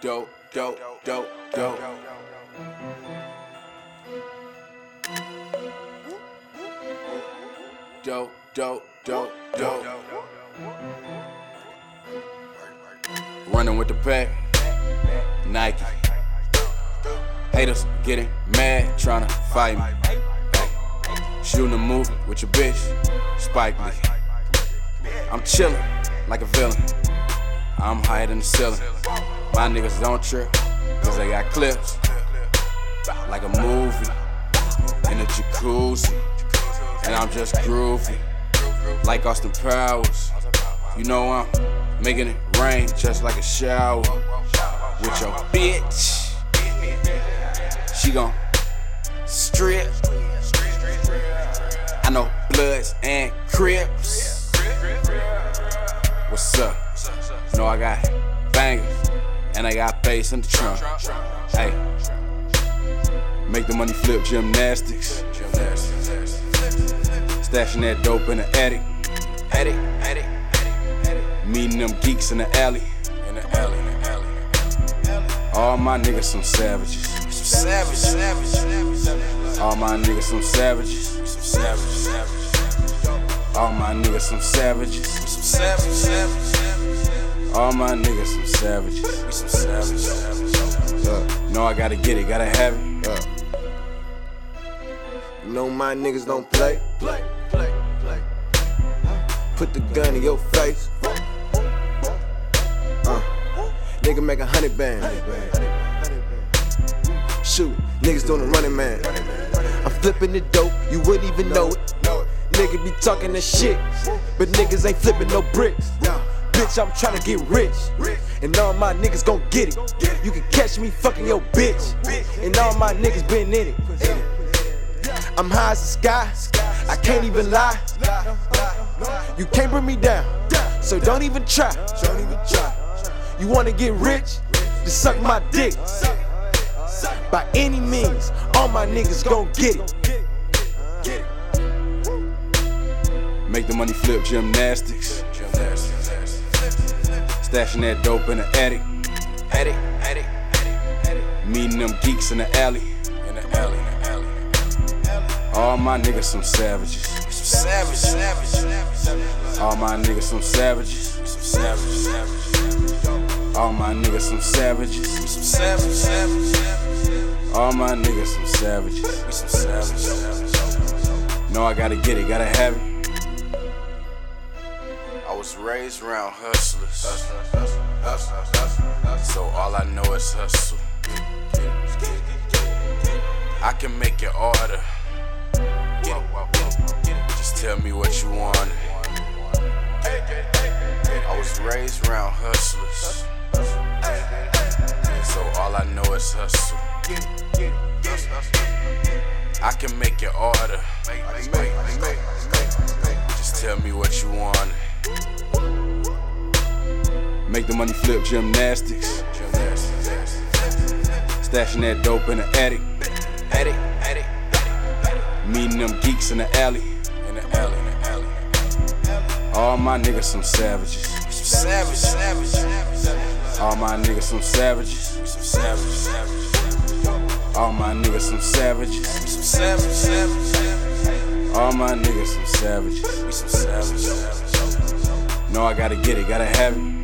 Dope, dope, dope, dope. Dope, dope, dope, dope. Running with the pack, Nike. Haters getting mad, trying to fight me. Shooting a movie with your bitch, Spike Lee. I'm chillin' like a villain. I'm higher than the ceiling. My niggas don't trip, cause they got clips. Like a movie in a jacuzzi. And I'm just groovy. Like Austin Powers. You know I'm making it rain just like a shower. With your bitch. She gon' strip. I know Bloods and Crips. What's up? Know I got bangers and I got bass in the trunk. Hey, make the money flip gymnastics. Stashing that dope in the attic. Attic, attic, Meeting them geeks in the alley. In the alley, in the alley. All my niggas some savages. Some savage, savage. All my niggas some savages. Some savages, savages. All my niggas some savages. Some savage, savage. All my niggas some savages. We some savages. Yeah. Know I gotta get it, gotta have it. Yeah. You know my niggas don't play. Play, play, play. Put the gun in your face. Uh, nigga make a hundred band. Shoot, niggas doing the running man. I'm flipping the dope, you wouldn't even know it. Nigga be talking that shit, but niggas ain't flipping no bricks. Bitch, I'm tryna get rich, and all my niggas gon' get it. You can catch me fucking your bitch, and all my niggas been in it. I'm high as the sky, I can't even lie. You can't bring me down, so don't even try. You wanna get rich? Just suck my dick. By any means, all my niggas gon' get it. Make the money flip gymnastics. Stashing that dope in the attic. Attic, attic, Meeting them geeks in the alley. In the alley, in the alley. All my niggas some savages. Some savage, savage. All my niggas some savages. Some savage, savage. All my niggas some savages. Some savage, savage. All my niggas some savages. Some savages. Know I gotta get it, gotta have it. Raised around hustlers. So all I know is hustle. I can make it order. Just tell me what you want. I was raised around hustlers. So all I know is hustle. I can make it order. Just tell me what you want. Make the money flip gymnastics. Stashing that dope in the attic. Attic, attic. Meeting them geeks in the alley. In the alley, in the alley. All my niggas some savages. Some savage, savage. All my niggas some savages. Some savage, savage. All my niggas some savages. Some savage, savage. All my niggas some savages. We some savage. Know I gotta get it, gotta have it.